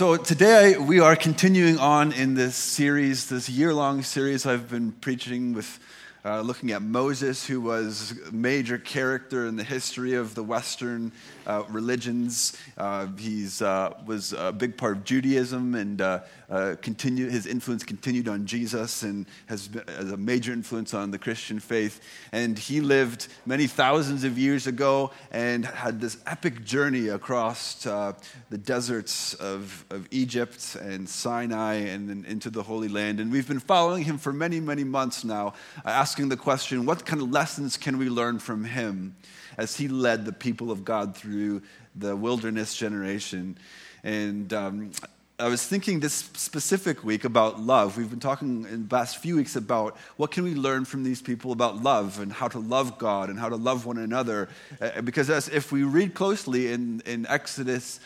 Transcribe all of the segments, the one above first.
So today we are continuing on in this series, this year long series I've been preaching with uh, looking at Moses, who was a major character in the history of the Western uh, religions. Uh, he uh, was a big part of Judaism and uh, uh, continued, his influence continued on Jesus and has, been, has a major influence on the Christian faith. And he lived many thousands of years ago and had this epic journey across the deserts of, of Egypt and Sinai and then into the Holy Land. And we've been following him for many, many months now. I asking the question what kind of lessons can we learn from him as he led the people of God through the wilderness generation? And um, I was thinking this specific week about love. We've been talking in the last few weeks about what can we learn from these people about love and how to love God and how to love one another. Uh, because as, if we read closely in, in Exodus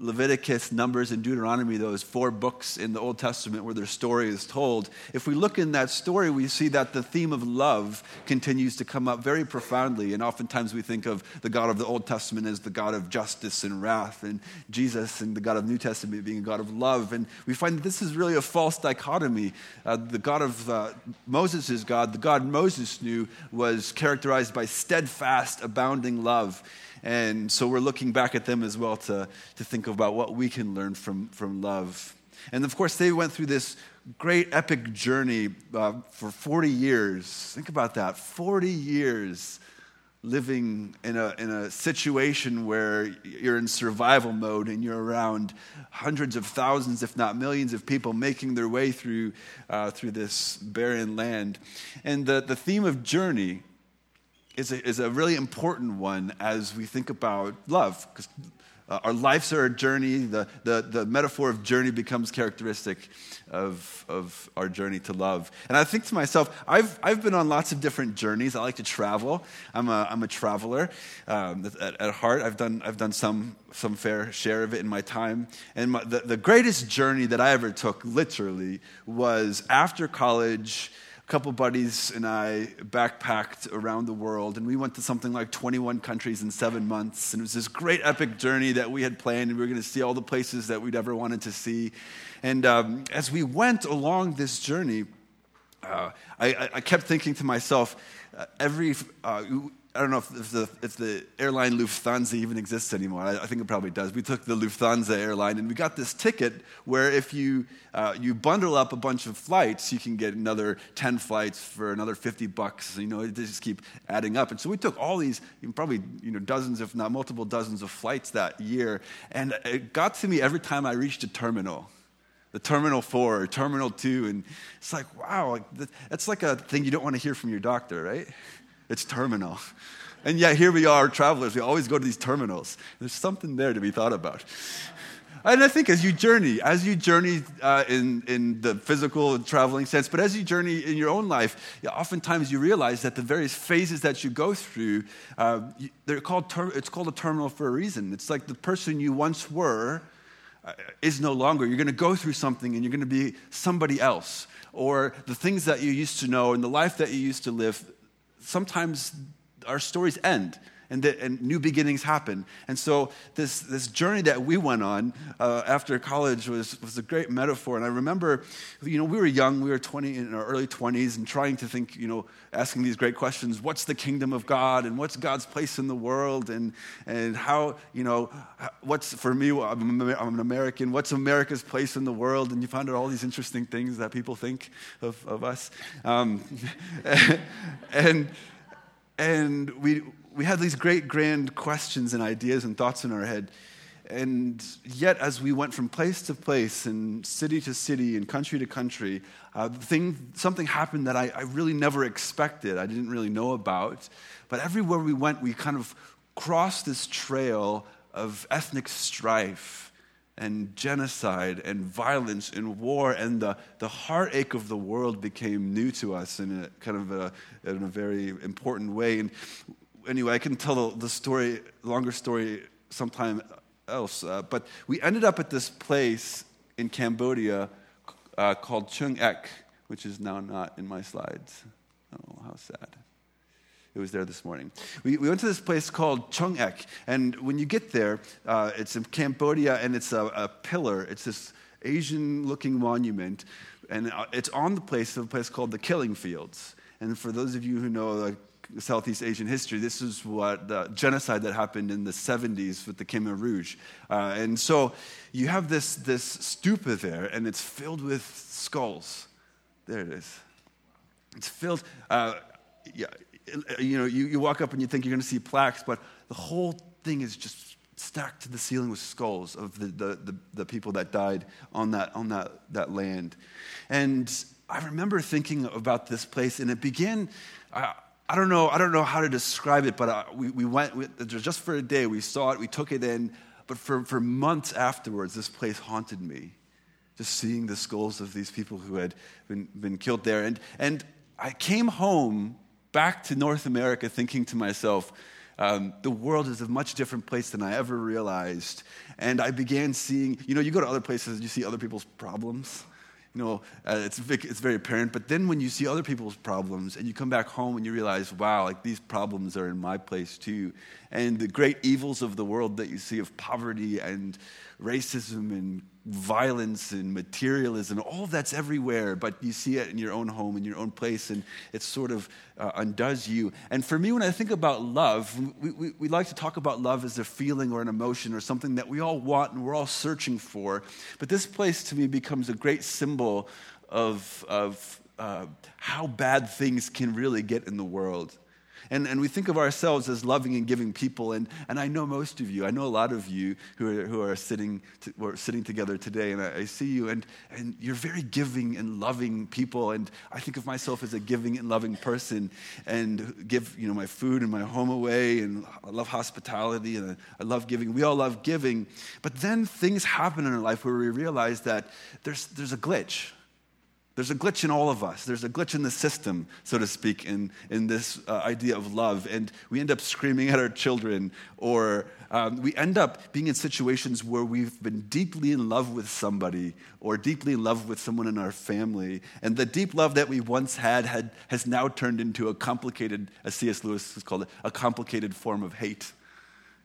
Leviticus, Numbers, and Deuteronomy, those four books in the Old Testament where their story is told, if we look in that story, we see that the theme of love continues to come up very profoundly. And oftentimes we think of the God of the Old Testament as the God of justice and wrath, and Jesus and the God of New Testament being a God of love. And we find that this is really a false dichotomy. Uh, the God of uh, Moses' God, the God Moses knew, was characterized by steadfast, abounding love. And so we're looking back at them as well to, to think about what we can learn from, from love. And of course, they went through this great epic journey uh, for 40 years. Think about that 40 years living in a, in a situation where you're in survival mode and you're around hundreds of thousands, if not millions, of people making their way through, uh, through this barren land. And the, the theme of journey is a, is a really important one as we think about love. Because uh, our lives are a journey. The, the, the metaphor of journey becomes characteristic of, of our journey to love. And I think to myself, I've, I've been on lots of different journeys. I like to travel. I'm a, I'm a traveler um, at, at, heart. I've done, I've done some, some fair share of it in my time. And my, the, the greatest journey that I ever took, literally, was after college couple buddies and I backpacked around the world, and we went to something like 21 countries in seven months. And it was this great epic journey that we had planned, and we were going to see all the places that we'd ever wanted to see. And um, as we went along this journey, uh, I, I, kept thinking to myself, uh, every uh, I don't know if, if, the, if the airline Lufthansa even exists anymore. I, I, think it probably does. We took the Lufthansa airline and we got this ticket where if you, uh, you bundle up a bunch of flights, you can get another 10 flights for another 50 bucks. You know, they just keep adding up. And so we took all these, probably you know, dozens, if not multiple dozens of flights that year. And it got to me every time I reached a terminal the terminal four or terminal two and it's like wow that's like a thing you don't want to hear from your doctor right it's terminal. And yet, here we are, travelers. We always go to these terminals. There's something there to be thought about. And I think as you journey, as you journey uh, in, in the physical traveling sense, but as you journey in your own life, oftentimes you realize that the various phases that you go through, uh, they're called ter- it's called a terminal for a reason. It's like the person you once were uh, is no longer. You're going to go through something and you're going to be somebody else. Or the things that you used to know and the life that you used to live, sometimes our stories end and, and new beginnings happen. And so this, this journey that we went on uh, after college was, was a great metaphor. And I remember, you know, we were young, we were 20 in our early 20s and trying to think, you know, asking these great questions, what's the kingdom of God and what's God's place in the world and, and how, you know, what's, for me, I'm, an American, what's America's place in the world? And you found out all these interesting things that people think of, of us. Um, and, and we, we had these great grand questions and ideas and thoughts in our head. And yet, as we went from place to place and city to city and country to country, uh, thing, something happened that I, I really never expected, I didn't really know about. But everywhere we went, we kind of crossed this trail of ethnic strife and genocide and violence and war, and the, the heartache of the world became new to us in a kind of a, in a very important way. And anyway, I can tell the story, longer story sometime else. Uh, but we ended up at this place in Cambodia uh, called Choeung Ek, which is now not in my slides. Oh, how sad. It was there this morning. We, we went to this place called Choeung Ek, and when you get there, uh, it's in Cambodia, and it's a, a pillar. It's this Asian-looking monument, and uh, it's on the place of a place called the Killing Fields. And for those of you who know like, Southeast Asian history, this is what the genocide that happened in the 70s with the Khmer Rouge. Uh, and so you have this, this stupa there, and it's filled with skulls. There it is. It's filled, uh, yeah, you know, you, you walk up and you think you're going to see plaques, but the whole thing is just stacked to the ceiling with skulls of the, the, the, the people that died on that, on that, that land. And I remember thinking about this place, and it began. Uh, I don't know. I don't know how to describe it, but uh, we, we went we, just for a day. We saw it. We took it in. But for, for months afterwards, this place haunted me. Just seeing the skulls of these people who had been, been killed there. And, and I came home back to North America thinking to myself, um, the world is a much different place than I ever realized. And I began seeing, you know, you go to other places and you see other people's problems you know, uh, it's, it's very apparent. But then when you see other people's problems and you come back home and you realize, wow, like these problems are in my place too. And the great evils of the world that you see of poverty and racism and violence and materialism, all that's everywhere, but you see it in your own home, in your own place, and it sort of uh, undoes you. And for me, when I think about love, we, we, we, like to talk about love as a feeling or an emotion or something that we all want and we're all searching for. But this place to me becomes a great symbol of, of uh, how bad things can really get in the world. And, and we think of ourselves as loving and giving people. And, and I know most of you, I know a lot of you who are, who are, sitting, to, who are sitting together today. And I, I, see you, and, and you're very giving and loving people. And I think of myself as a giving and loving person and give you know, my food and my home away. And I love hospitality and I, I love giving. We all love giving. But then things happen in our life where we realize that there's, there's a glitch there's a glitch in all of us. There's a glitch in the system, so to speak, in, in this uh, idea of love. And we end up screaming at our children, or um, we end up being in situations where we've been deeply in love with somebody, or deeply in love with someone in our family. And the deep love that we once had, had has now turned into a complicated, as C.S. Lewis has called it, a complicated form of hate.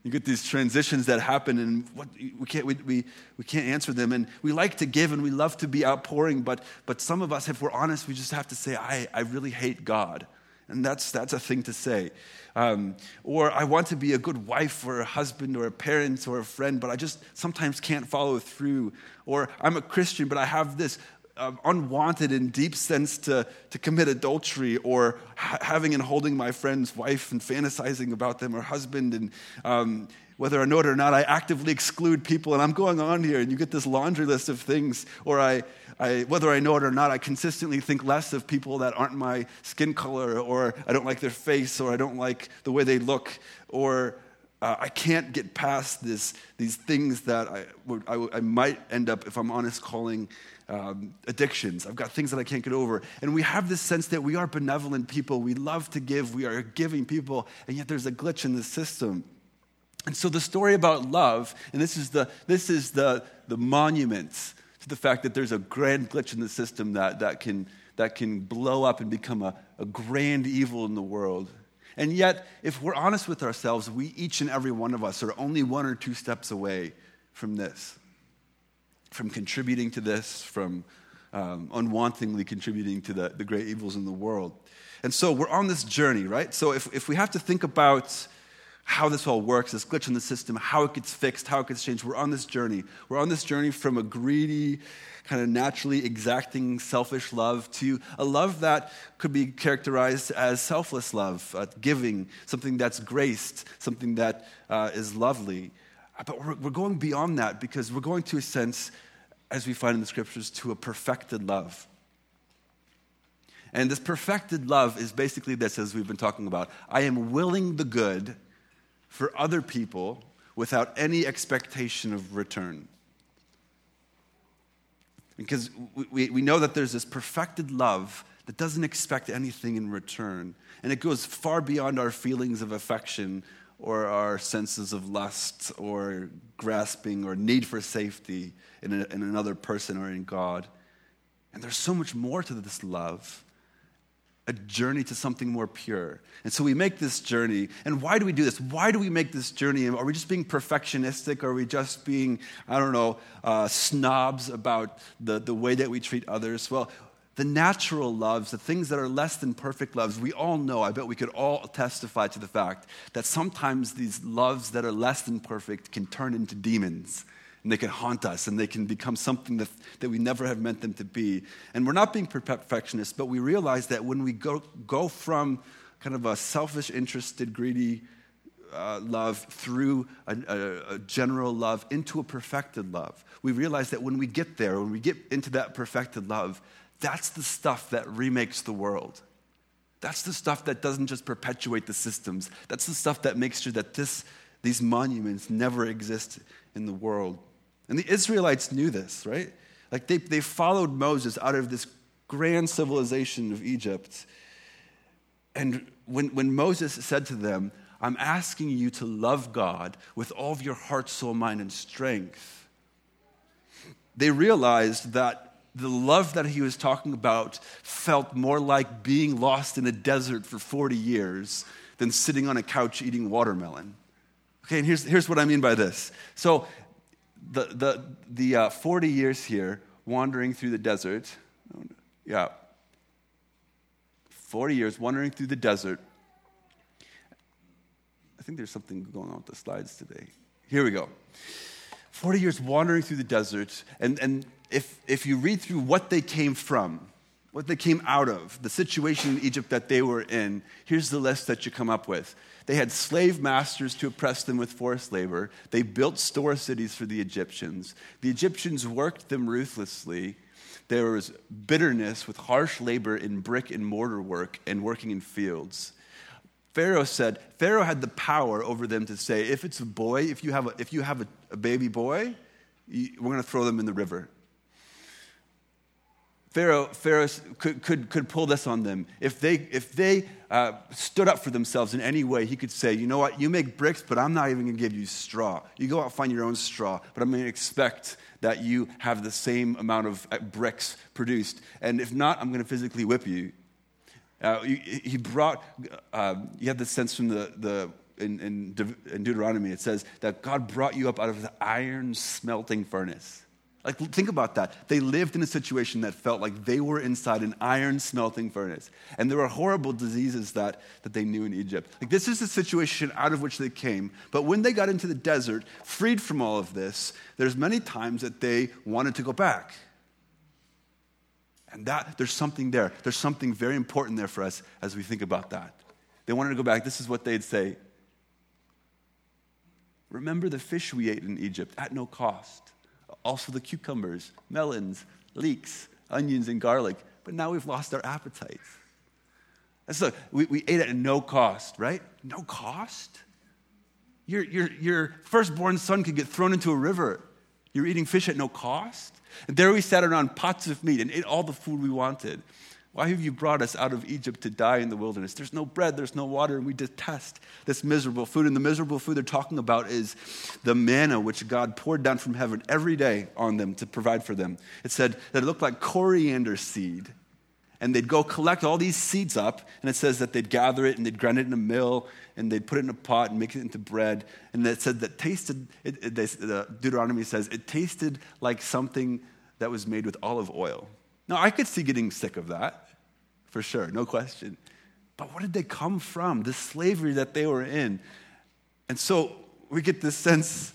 You get these transitions that happen, and what, we, can't, we, we, we can't answer them. And we like to give and we love to be outpouring, but, but some of us, if we're honest, we just have to say, I, I really hate God. And that's, that's a thing to say. Um, or I want to be a good wife or a husband or a parent or a friend, but I just sometimes can't follow through. Or I'm a Christian, but I have this uh, unwanted and deep sense to, to commit adultery or ha- having and holding my friend's wife and fantasizing about them or husband and um, whether I know it or not, I actively exclude people and I'm going on here and you get this laundry list of things. Or I, I, whether I know it or not, I consistently think less of people that aren't my skin color or I don't like their face or I don't like the way they look. Or uh, I can't get past this, these things that I, I, I might end up, if I'm honest, calling um, addictions. I've got things that I can't get over. And we have this sense that we are benevolent people. We love to give. We are giving people. And yet there's a glitch in the system. And so the story about love, and this is the, this is the, the monument to the fact that there's a grand glitch in the system that, that, can, that can blow up and become a, a grand evil in the world. And yet, if we're honest with ourselves, we each and every one of us are only one or two steps away from this from contributing to this, from um, unwantingly contributing to the, the great evils in the world. And so we're on this journey, right? So if, if we have to think about how this all works, this glitch in the system, how it gets fixed, how it gets changed, we're on this journey. We're on this journey from a greedy, kind of naturally exacting, selfish love to a love that could be characterized as selfless love, uh, giving, something that's graced, something that uh, is lovely. But we're, we're going beyond that because we're going to a sense, as we find in the scriptures, to a perfected love. And this perfected love is basically this, as we've been talking about I am willing the good for other people without any expectation of return. Because we, we know that there's this perfected love that doesn't expect anything in return. And it goes far beyond our feelings of affection or our senses of lust or grasping or need for safety in, a, in another person or in God. And there's so much more to this love. a journey to something more pure. And so we make this journey. And why do we do this? Why do we make this journey? Are we just being perfectionistic? Are we just being, I don't know, uh, snobs about the, the way that we treat others? Well, the natural loves, the things that are less than perfect loves, we all know, I bet we could all testify to the fact that sometimes these loves that are less than perfect can turn into demons and they can haunt us and they can become something that, that we never have meant them to be. And we're not being perfectionists, but we realize that when we go, go from kind of a selfish, interested, greedy uh, love through a, a, a general love into a perfected love, we realize that when we get there, when we get into that perfected love, that's the stuff that remakes the world. That's the stuff that doesn't just perpetuate the systems. That's the stuff that makes sure that this, these monuments never exist in the world. And the Israelites knew this, right? Like they, they followed Moses out of this grand civilization of Egypt. And when, when Moses said to them, I'm asking you to love God with all of your heart, soul, mind, and strength, they realized that the love that he was talking about felt more like being lost in a desert for 40 years than sitting on a couch eating watermelon. Okay, and here's, here's what I mean by this. So the, the, the uh, 40 years here wandering through the desert. Yeah. 40 years wandering through the desert. I think there's something going on with the slides today. Here we go. 40 years wandering through the desert. And, and if, if you read through what they came from, what they came out of, the situation in Egypt that they were in, here's the list that you come up with. They had slave masters to oppress them with forced labor. They built store cities for the Egyptians. The Egyptians worked them ruthlessly. There was bitterness with harsh labor in brick and mortar work and working in fields. Pharaoh said, Pharaoh had the power over them to say, if it's a boy, if you have a, if you have a, a baby boy, you, we're going to throw them in the river. Pharaoh, Pharaoh could, could, could pull this on them. If they, if they uh, stood up for themselves in any way, he could say, You know what? You make bricks, but I'm not even going to give you straw. You go out and find your own straw, but I'm going to expect that you have the same amount of uh, bricks produced. And if not, I'm going to physically whip you. Uh, he, brought, uh, you have the sense from the, the in, in, in Deuteronomy, it says that God brought you up out of the iron smelting furnace. Like, think about that. They lived in a situation that felt like they were inside an iron smelting furnace. And there were horrible diseases that, that they knew in Egypt. Like, this is the situation out of which they came. But when they got into the desert, freed from all of this, there's many times that they wanted to go back. And that, there's something there. There's something very important there for us as we think about that. They wanted to go back. This is what they'd say Remember the fish we ate in Egypt at no cost also the cucumbers, melons, leeks, onions, and garlic. But now we've lost our appetites. And so we, we ate at no cost, right? No cost? Your, your, your firstborn son could get thrown into a river. You're eating fish at no cost? And there we sat around pots of meat and ate all the food we wanted. Why have you brought us out of Egypt to die in the wilderness? There's no bread, there's no water, and we detest this miserable food. And the miserable food they're talking about is the manna which God poured down from heaven every day on them to provide for them. It said that it looked like coriander seed. And they'd go collect all these seeds up, and it says that they'd gather it and they'd grind it in a mill and they'd put it in a pot and make it into bread. And it said that tasted, it, it, they, Deuteronomy says, it tasted like something that was made with olive oil. Now, I could see getting sick of that, for sure, no question. But where did they come from? The slavery that they were in. And so we get this sense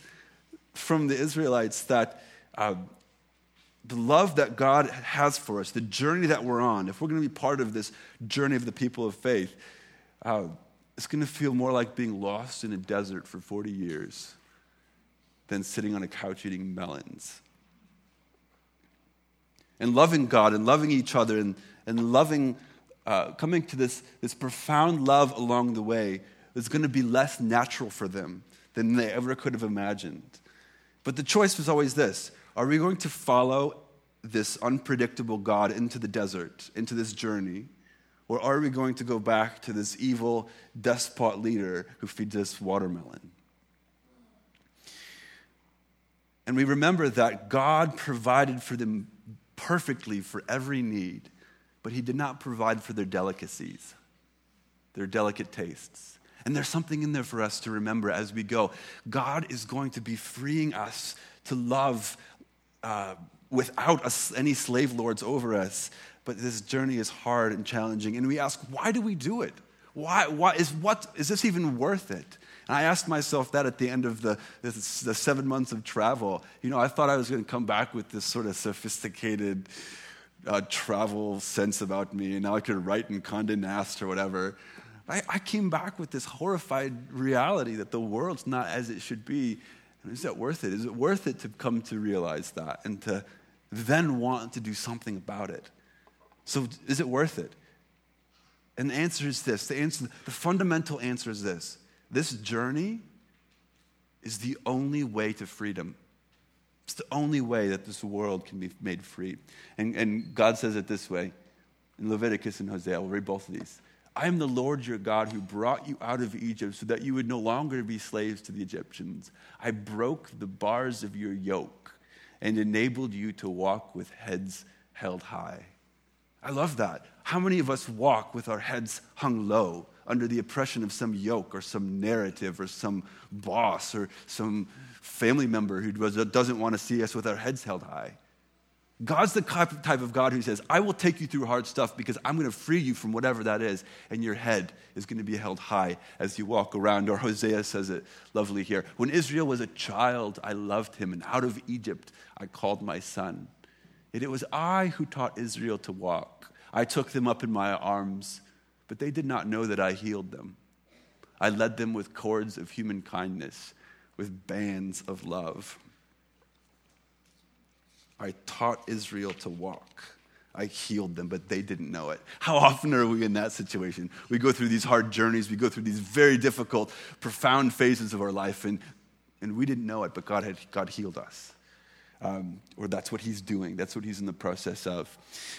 from the Israelites that uh, the love that God has for us, the journey that we're on, if we're going to be part of this journey of the people of faith, uh, it's going to feel more like being lost in a desert for 40 years than sitting on a couch eating melons and loving God and loving each other and, and loving, uh, coming to this, this profound love along the way is going to be less natural for them than they ever could have imagined. But the choice was always this are we going to follow this unpredictable God into the desert, into this journey? Or are we going to go back to this evil despot leader who feeds us watermelon? And we remember that God provided for them perfectly for every need, but he did not provide for their delicacies, their delicate tastes. And there's something in there for us to remember as we go. God is going to be freeing us to love uh, without us, any slave lords over us. But this journey is hard and challenging. And we ask, why do we do it? Why, why is, what, is this even worth it? And I asked myself that at the end of the, the, seven months of travel. You know, I thought I was going to come back with this sort of sophisticated uh, travel sense about me, and now I could write in Condé Nast or whatever. I, I came back with this horrified reality that the world's not as it should be. And is that worth it? Is it worth it to come to realize that and to then want to do something about it? So, is it worth it? And the answer is this the, answer, the fundamental answer is this this journey is the only way to freedom. It's the only way that this world can be made free. And, and God says it this way in Leviticus and Hosea. We'll read both of these. I am the Lord your God who brought you out of Egypt so that you would no longer be slaves to the Egyptians. I broke the bars of your yoke and enabled you to walk with heads held high. I love that. How many of us walk with our heads hung low under the oppression of some yoke or some narrative or some boss or some family member who doesn't want to see us with our heads held high. God's the type of God who says, I will take you through hard stuff because I'm going to free you from whatever that is, and your head is going to be held high as you walk around. Or Hosea says it lovely here. When Israel was a child, I loved him, and out of Egypt I called my son. Yet it was I who taught Israel to walk. I took them up in my arms but they did not know that I healed them. I led them with cords of human kindness, with bands of love. I taught Israel to walk. I healed them, but they didn't know it. How often are we in that situation? We go through these hard journeys, we go through these very difficult, profound phases of our life, and, and we didn't know it, but God had God healed us. Um, or that's what he's doing. That's what he's in the process of.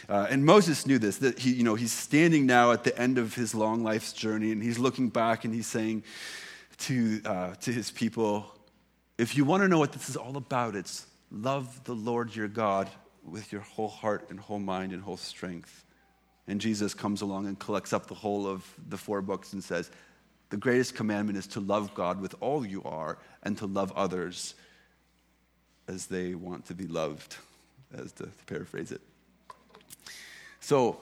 Uh, and Moses knew this, that he, you know, he's standing now at the end of his long life's journey, and he's looking back and he's saying to, uh, to his people, if you want to know what this is all about, it's love the Lord your God with your whole heart and whole mind and whole strength. And Jesus comes along and collects up the whole of the four books and says, the greatest commandment is to love God with all you are and to love others as they want to be loved, as to, to paraphrase it. So,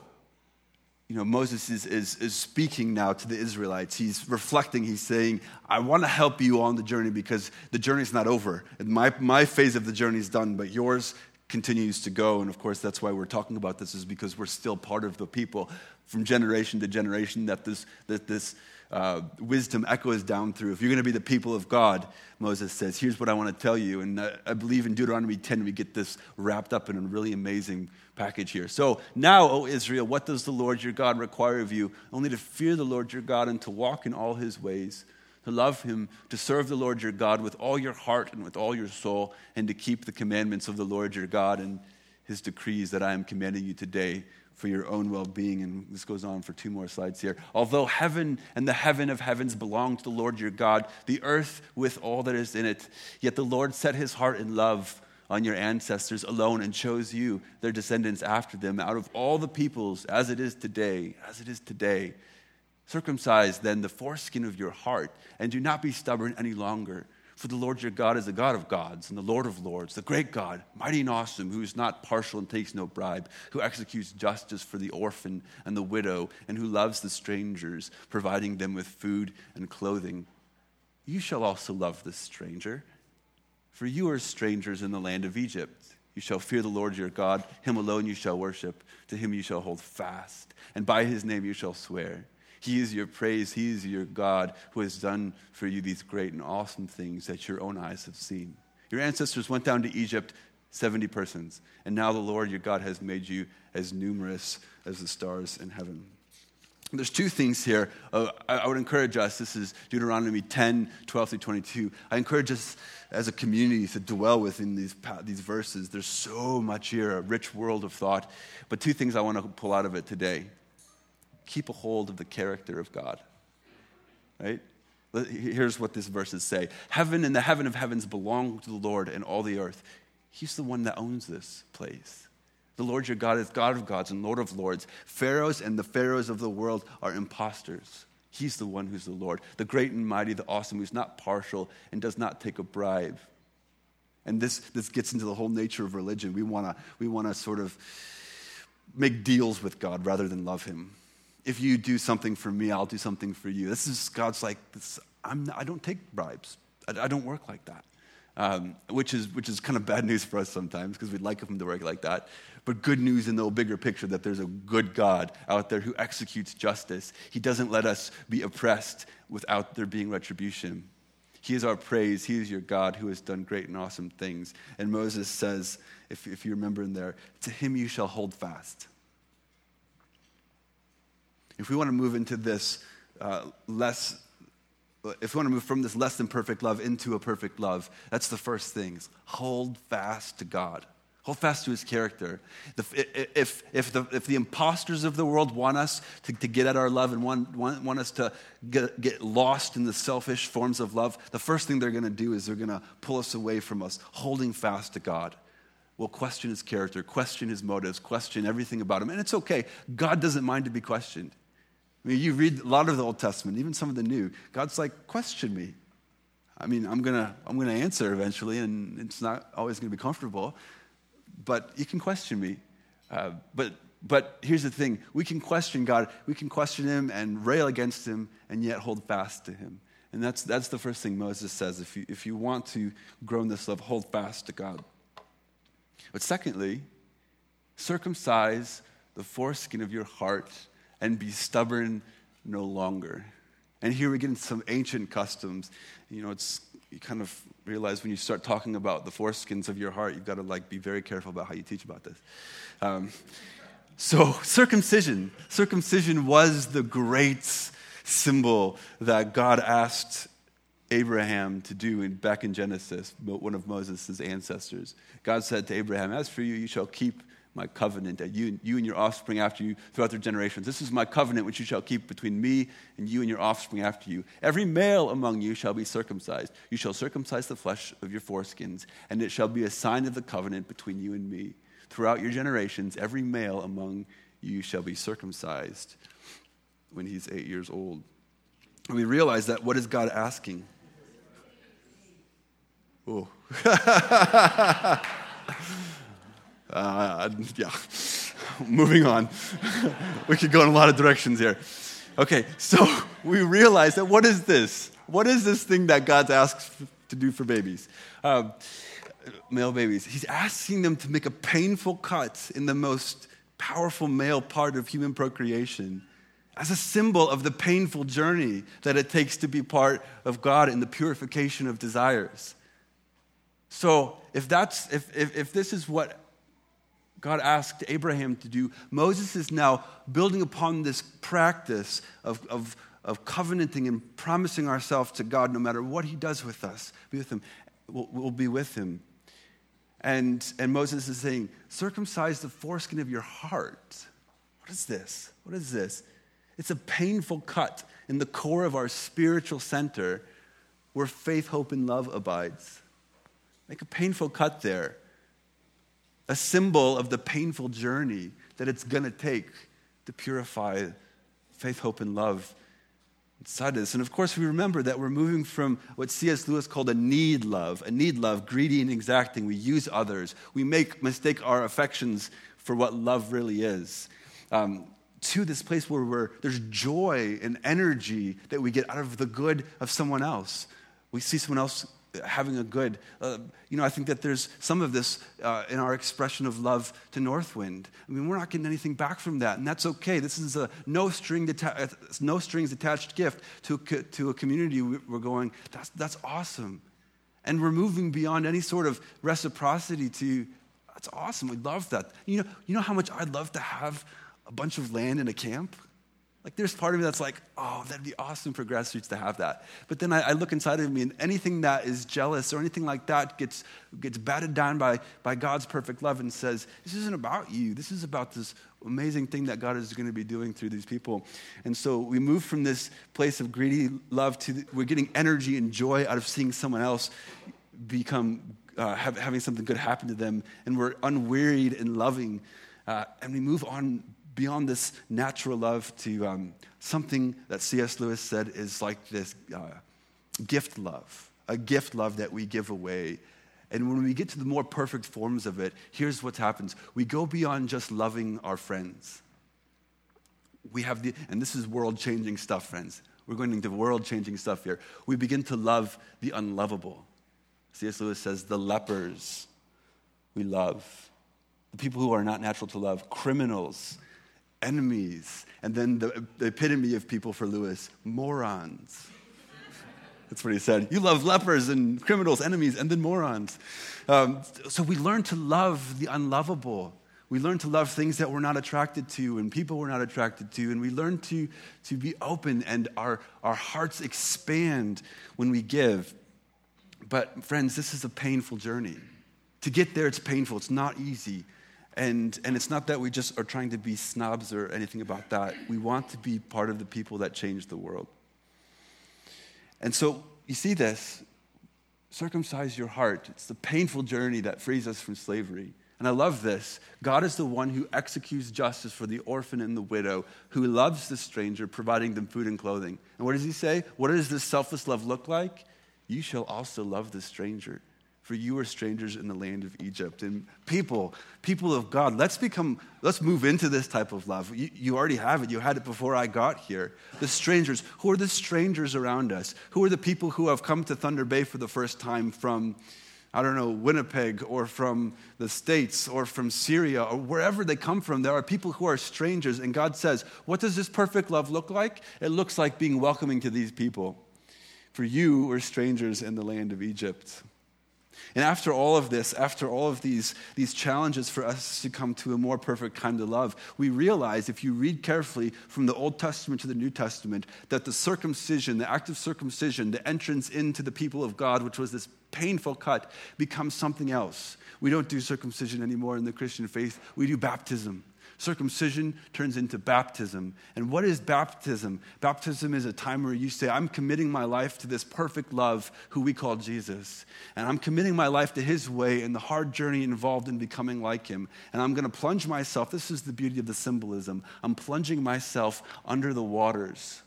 you know, Moses is, is, is speaking now to the Israelites. He's reflecting. He's saying, I want to help you on the journey because the journey's not over. My, my phase of the journey is done, but yours continues to go. And of course, that's why we're talking about this, is because we're still part of the people from generation to generation that this, that this uh, wisdom echoes down through. If you're going to be the people of God, Moses says, here's what I want to tell you. And uh, I believe in Deuteronomy 10, we get this wrapped up in a really amazing package here. So now, O Israel, what does the Lord your God require of you? Only to fear the Lord your God and to walk in all his ways to love him, to serve the Lord your God with all your heart and with all your soul, and to keep the commandments of the Lord your God and his decrees that I am commanding you today for your own well being. And this goes on for two more slides here. Although heaven and the heaven of heavens belong to the Lord your God, the earth with all that is in it, yet the Lord set his heart in love on your ancestors alone and chose you, their descendants after them, out of all the peoples, as it is today, as it is today. Circumcise then the foreskin of your heart, and do not be stubborn any longer. For the Lord your God is the God of gods and the Lord of lords, the great God, mighty and awesome, who is not partial and takes no bribe, who executes justice for the orphan and the widow, and who loves the strangers, providing them with food and clothing. You shall also love the stranger, for you are strangers in the land of Egypt. You shall fear the Lord your God, him alone you shall worship, to him you shall hold fast, and by his name you shall swear. He is your praise. He is your God who has done for you these great and awesome things that your own eyes have seen. Your ancestors went down to Egypt, 70 persons, and now the Lord your God has made you as numerous as the stars in heaven. There's two things here. Uh, I, I would encourage us, this is Deuteronomy 10, 12 through 22. I encourage us as a community to dwell within these, these verses. There's so much here, a rich world of thought. But two things I want to pull out of it today keep a hold of the character of God. Right? Here's what these verses say Heaven and the heaven of heavens belong to the Lord and all the earth. He's the one that owns this place. The Lord your God is God of gods and Lord of lords. Pharaohs and the pharaohs of the world are impostors. He's the one who's the Lord, the great and mighty, the awesome, who's not partial and does not take a bribe. And this, this gets into the whole nature of religion. We want to we wanna sort of make deals with God rather than love Him. If you do something for me, I'll do something for you. This is God's like, this, I'm not, I don't take bribes. I, I don't work like that. Um, which, is, which is kind of bad news for us sometimes because we'd like him to work like that. But good news in the bigger picture that there's a good God out there who executes justice. He doesn't let us be oppressed without there being retribution. He is our praise. He is your God who has done great and awesome things. And Moses says, if, if you remember in there, to him you shall hold fast. If we want to move into this uh, less if we want to move from this less than perfect love into a perfect love, that's the first thing. hold fast to God. Hold fast to his character. If, if, the, if the imposters of the world want us to, to get at our love and want, want, want us to get, get lost in the selfish forms of love, the first thing they're going to do is they're going to pull us away from us, holding fast to God. We'll question his character, question his motives, question everything about him. And it's okay. God doesn't mind to be questioned. I mean, you read a lot of the Old Testament, even some of the New. God's like, question me. I mean, I'm gonna, I'm gonna answer eventually, and it's not always gonna be comfortable, but you can question me. Uh, but, but here's the thing: we can question God, we can question Him and rail against Him, and yet hold fast to Him. And that's, that's the first thing Moses says. If you, if you want to grow in this love, hold fast to God. But secondly, circumcise the foreskin of your heart and be stubborn no longer. And here we get into some ancient customs. You know, it's you kind of realize when you start talking about the foreskins of your heart, you've got to like be very careful about how you teach about this. Um, so circumcision, circumcision was the great symbol that God asked Abraham to do in, back in Genesis, one of Moses' ancestors. God said to Abraham, As for you, you shall keep my covenant that you, you and your offspring after you throughout their generations. This is my covenant which you shall keep between me and you and your offspring after you. Every male among you shall be circumcised. You shall circumcise the flesh of your foreskins, and it shall be a sign of the covenant between you and me. Throughout your generations, every male among you shall be circumcised when he's eight years old. And we realize that what is God asking? Oh. Uh, yeah, moving on. we could go in a lot of directions here. Okay, so we realize that what is this? What is this thing that God asks to do for babies? Um, male babies. He's asking them to make a painful cut in the most powerful male part of human procreation as a symbol of the painful journey that it takes to be part of God in the purification of desires. So, if, that's, if, if, if this is what God asked Abraham to do, Moses is now building upon this practice of, of, of covenanting and promising ourselves to God no matter what he does with us, be with him. We'll, we'll be with him. And, and Moses is saying, circumcise the foreskin of your heart. What is this? What is this? It's a painful cut in the core of our spiritual center where faith, hope, and love abides. Make a painful cut there a symbol of the painful journey that it's going to take to purify faith, hope, and love inside us. And of course, we remember that we're moving from what C.S. Lewis called a need love, a need love, greedy and exacting. We use others, we make mistake our affections for what love really is. Um, to this place where there's joy and energy that we get out of the good of someone else. We see someone else having a good. Uh, you know, I think that there's some of this uh, in our expression of love to Northwind. I mean, we're not getting anything back from that, and that's okay. This is a no, string deta- no strings attached gift to, to a community we're going, that's, that's awesome. And we're moving beyond any sort of reciprocity to, that's awesome. We love that. You know, you know how much I'd love to have a bunch of land in a camp? Like, there's part of me that's like, oh, that'd be awesome for grassroots to have that. But then I, I, look inside of me, and anything that is jealous or anything like that gets, gets batted down by, by God's perfect love and says, this isn't about you. This is about this amazing thing that God is going to be doing through these people. And so we move from this place of greedy love to, we're getting energy and joy out of seeing someone else become uh, have, having something good happen to them, and we're unwearied and loving. Uh, and we move on beyond this natural love to um, something that C.S. Lewis said is like this uh, gift love, a gift love that we give away. And when we get to the more perfect forms of it, here's what happens we go beyond just loving our friends. We have the, and this is world changing stuff, friends. We're going into world changing stuff here. We begin to love the unlovable. C.S. Lewis says, the lepers we love, the people who are not natural to love, criminals, enemies, and then the, the epitome of people for Lewis, morons. That's what he said. You love lepers and criminals, enemies, and then morons. Um, so we learn to love the unlovable. We learn to love things that we're not attracted to and people we're not attracted to. And we learn to, to be open and our, our hearts expand when we give. But, friends, this is a painful journey. To get there, it's painful, it's not easy. And, and it's not that we just are trying to be snobs or anything about that. We want to be part of the people that change the world. And so you see this circumcise your heart. It's the painful journey that frees us from slavery. And I love this. God is the one who executes justice for the orphan and the widow, who loves the stranger, providing them food and clothing. And what does he say? What does this selfless love look like? You shall also love the stranger for you are strangers in the land of Egypt. And people, people of God, let's become, let's move into this type of love. You, you, already have it. You had it before I got here. The strangers, who are the strangers around us? Who are the people who have come to Thunder Bay for the first time from, I don't know, Winnipeg or from the States or from Syria or wherever they come from? There are people who are strangers. And God says, what does this perfect love look like? It looks like being welcoming to these people. For you were strangers in the land of Egypt. And after all of this, after all of these, these challenges for us to come to a more perfect kind of love, we realize if you read carefully from the Old Testament to the New Testament, that the circumcision, the act of circumcision, the entrance into the people of God, which was this painful cut, becomes something else. We don't do circumcision anymore in the Christian faith, we do baptism. Circumcision turns into baptism. And what is baptism? Baptism is a time where you say, I'm committing my life to this perfect love who we call Jesus. And I'm committing my life to his way and the hard journey involved in becoming like him. And I'm going to plunge myself, this is the beauty of the symbolism. I'm plunging myself under the waters.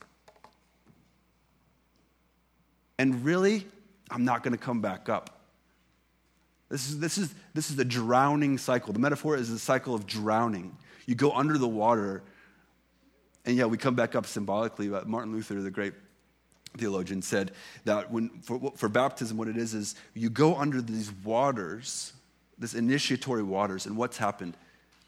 And really, I'm not going to come back up. This is, this, is, this is the drowning cycle. The metaphor is the cycle of drowning. You go under the water, and yeah, we come back up symbolically. But Martin Luther, the great theologian, said that when, for, for baptism, what it is is you go under these waters, this initiatory waters, and what's happened?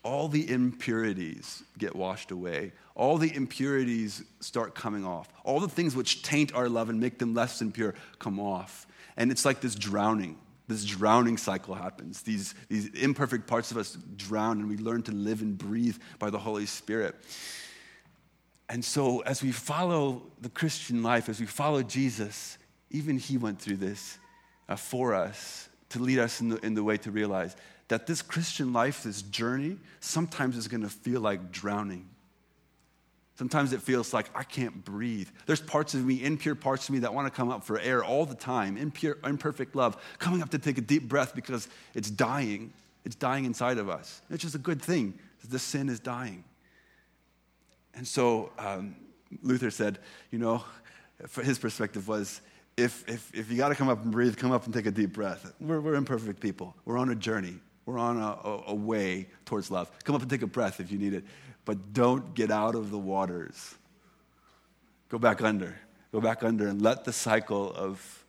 All the impurities get washed away. All the impurities start coming off. All the things which taint our love and make them less impure come off. And it's like this drowning this drowning cycle happens. These, these imperfect parts of us drown, and we learn to live and breathe by the Holy Spirit. And so, as we follow the Christian life, as we follow Jesus, even He went through this uh, for us to lead us in the, in the way to realize that this Christian life, this journey, sometimes is going to feel like drowning. Sometimes it feels like I can't breathe. There's parts of me, impure parts of me, that want to come up for air all the time, impure, imperfect love, coming up to take a deep breath because it's dying. It's dying inside of us. It's just a good thing. The sin is dying. And so um, Luther said, you know, his perspective was if, if, if you got to come up and breathe, come up and take a deep breath. We're, we're imperfect people. We're on a journey. We're on a, a, a way towards love. Come up and take a breath if you need it but don't get out of the waters. Go back under. Go back under and let the cycle of,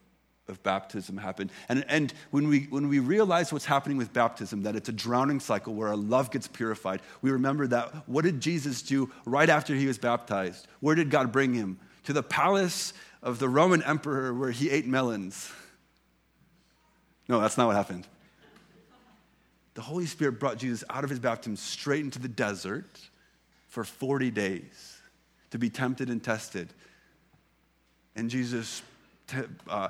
of baptism happen. And, and when, we, when we realize what's happening with baptism, that it's a drowning cycle where our love gets purified, we remember that what did Jesus do right after he was baptized? Where did God bring him? To the palace of the Roman emperor where he ate melons. No, that's not what happened. The Holy Spirit brought Jesus out of his baptism straight into the desert for 40 days to be tempted and tested. And Jesus t- uh,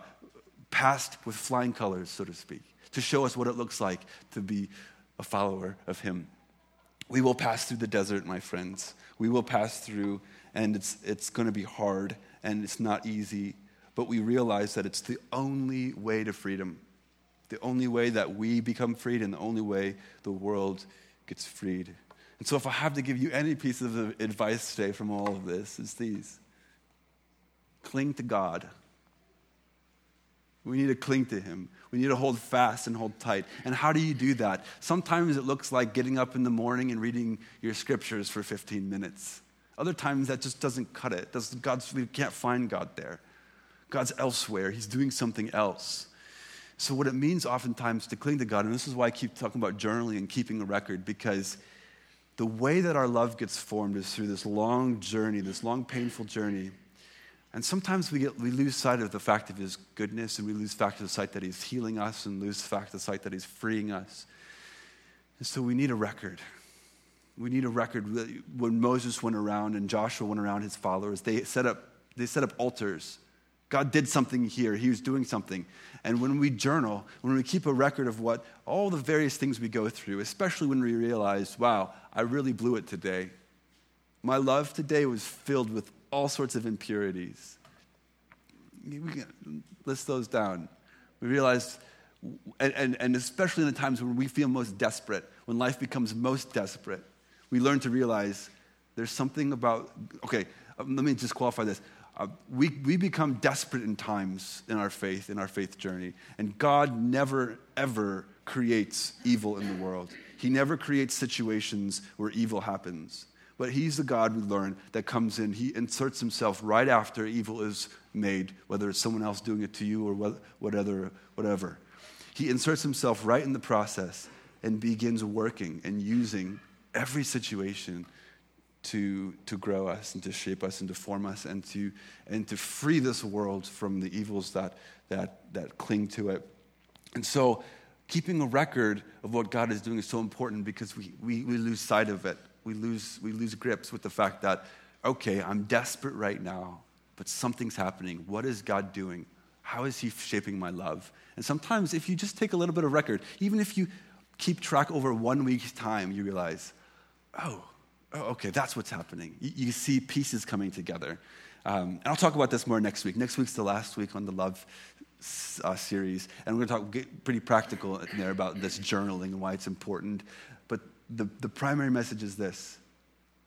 passed with flying colors, so to speak, to show us what it looks like to be a follower of Him. We will pass through the desert, my friends. We will pass through, and it's, it's going to be hard and it's not easy, but we realize that it's the only way to freedom. the only way that we become freed, and the only way the world gets freed. And so, if I have to give you any piece of advice today from all of this, it's these cling to God. We need to cling to Him. We need to hold fast and hold tight. And how do you do that? Sometimes it looks like getting up in the morning and reading your scriptures for 15 minutes. Other times that just doesn't cut it. God's, we can't find God there. God's elsewhere. He's doing something else. So, what it means oftentimes to cling to God, and this is why I keep talking about journaling and keeping a record, because the way that our love gets formed is through this long journey, this long, painful journey. And sometimes we, get, we lose sight of the fact of His goodness, and we lose fact of the sight that He's healing us, and lose fact of the sight that He's freeing us. And so we need a record. We need a record. When Moses went around and Joshua went around his followers, they set up, they set up altars. God did something here. He was doing something. And when we journal, when we keep a record of what all the various things we go through, especially when we realize, wow, I really blew it today. My love today was filled with all sorts of impurities. We can list those down. We realize, and, and, and especially in the times when we feel most desperate, when life becomes most desperate, we learn to realize there's something about, okay, um, let me just qualify this. Uh, we, we become desperate in times in our faith, in our faith journey. And God never, ever creates evil in the world. He never creates situations where evil happens. But He's the God we learn that comes in. He inserts Himself right after evil is made, whether it's someone else doing it to you or whatever. whatever. He inserts Himself right in the process and begins working and using every situation to, to grow us and to shape us and to form us and to, and to free this world from the evils that, that, that cling to it. And so, keeping a record of what God is doing is so important because we, we, we lose sight of it. We lose, we lose grips with the fact that, okay, I'm desperate right now, but something's happening. What is God doing? How is He shaping my love? And sometimes, if you just take a little bit of record, even if you keep track over one week's time, you realize, oh, oh okay, that's what's happening. You, you see pieces coming together. Um, and I'll talk about this more next week. Next week's the last week on the love uh, series, and we're going to talk pretty practical in there about this journaling and why it's important. But the, the primary message is this: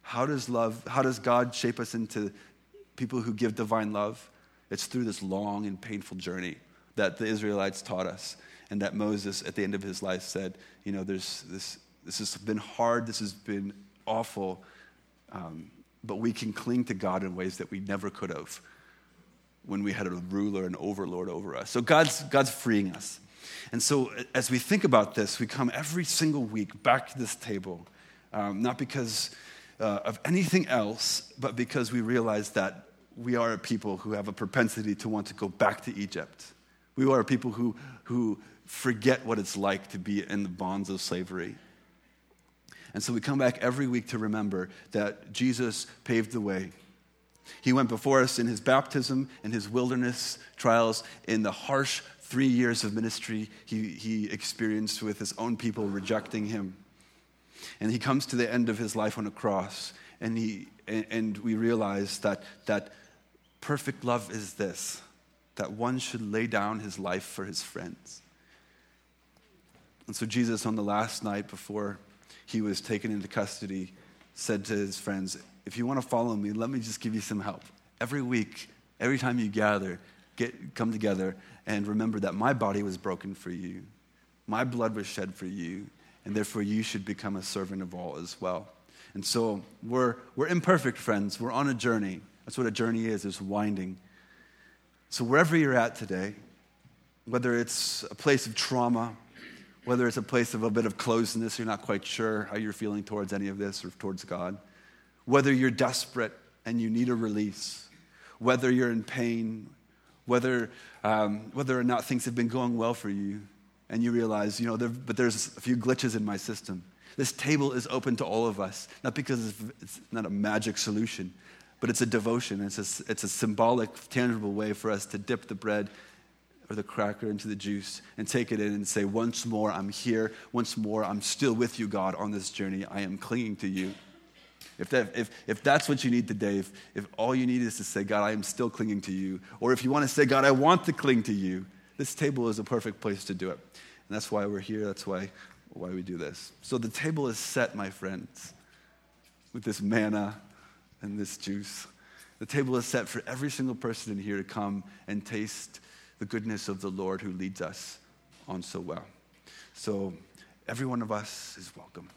How does love? How does God shape us into people who give divine love? It's through this long and painful journey that the Israelites taught us, and that Moses, at the end of his life, said, "You know, there's this. This has been hard. This has been awful." Um, but we can cling to God in ways that we never could have when we had a ruler and overlord over us. So God's, God's freeing us. And so as we think about this, we come every single week back to this table, um, not because uh, of anything else, but because we realize that we are a people who have a propensity to want to go back to Egypt. We are people who, who forget what it's like to be in the bonds of slavery. And so we come back every week to remember that Jesus paved the way. He went before us in his baptism, in his wilderness trials, in the harsh three years of ministry he, he experienced with his own people rejecting him. And he comes to the end of his life on a cross, and, he, and we realize that, that perfect love is this that one should lay down his life for his friends. And so, Jesus, on the last night before he was taken into custody, said to his friends, If you want to follow me, let me just give you some help. Every week, every time you gather, get, come together and remember that my body was broken for you, my blood was shed for you, and therefore you should become a servant of all as well. And so we're, we're imperfect friends. We're on a journey. That's what a journey is, is winding. So wherever you're at today, whether it's a place of trauma, whether it's a place of a bit of closeness, you're not quite sure how you're feeling towards any of this or towards God, whether you're desperate and you need a release, whether you're in pain, whether, um, whether or not things have been going well for you, and you realize, you know, there, but there's a few glitches in my system. This table is open to all of us, not because it's, not a magic solution, but it's a devotion. It's a, it's a symbolic, tangible way for us to dip the bread or the cracker into the juice and take it in and say, Once more, I'm here. Once more, I'm still with you, God, on this journey. I am clinging to you. If, that, if, if that's what you need today, if, if all you need is to say, God, I am still clinging to you, or if you want to say, God, I want to cling to you, this table is a perfect place to do it. And that's why we're here. That's why, why we do this. So the table is set, my friends, with this manna and this juice. The table is set for every single person in here to come and taste the goodness of the Lord who leads us on so well. So every one of us is welcome.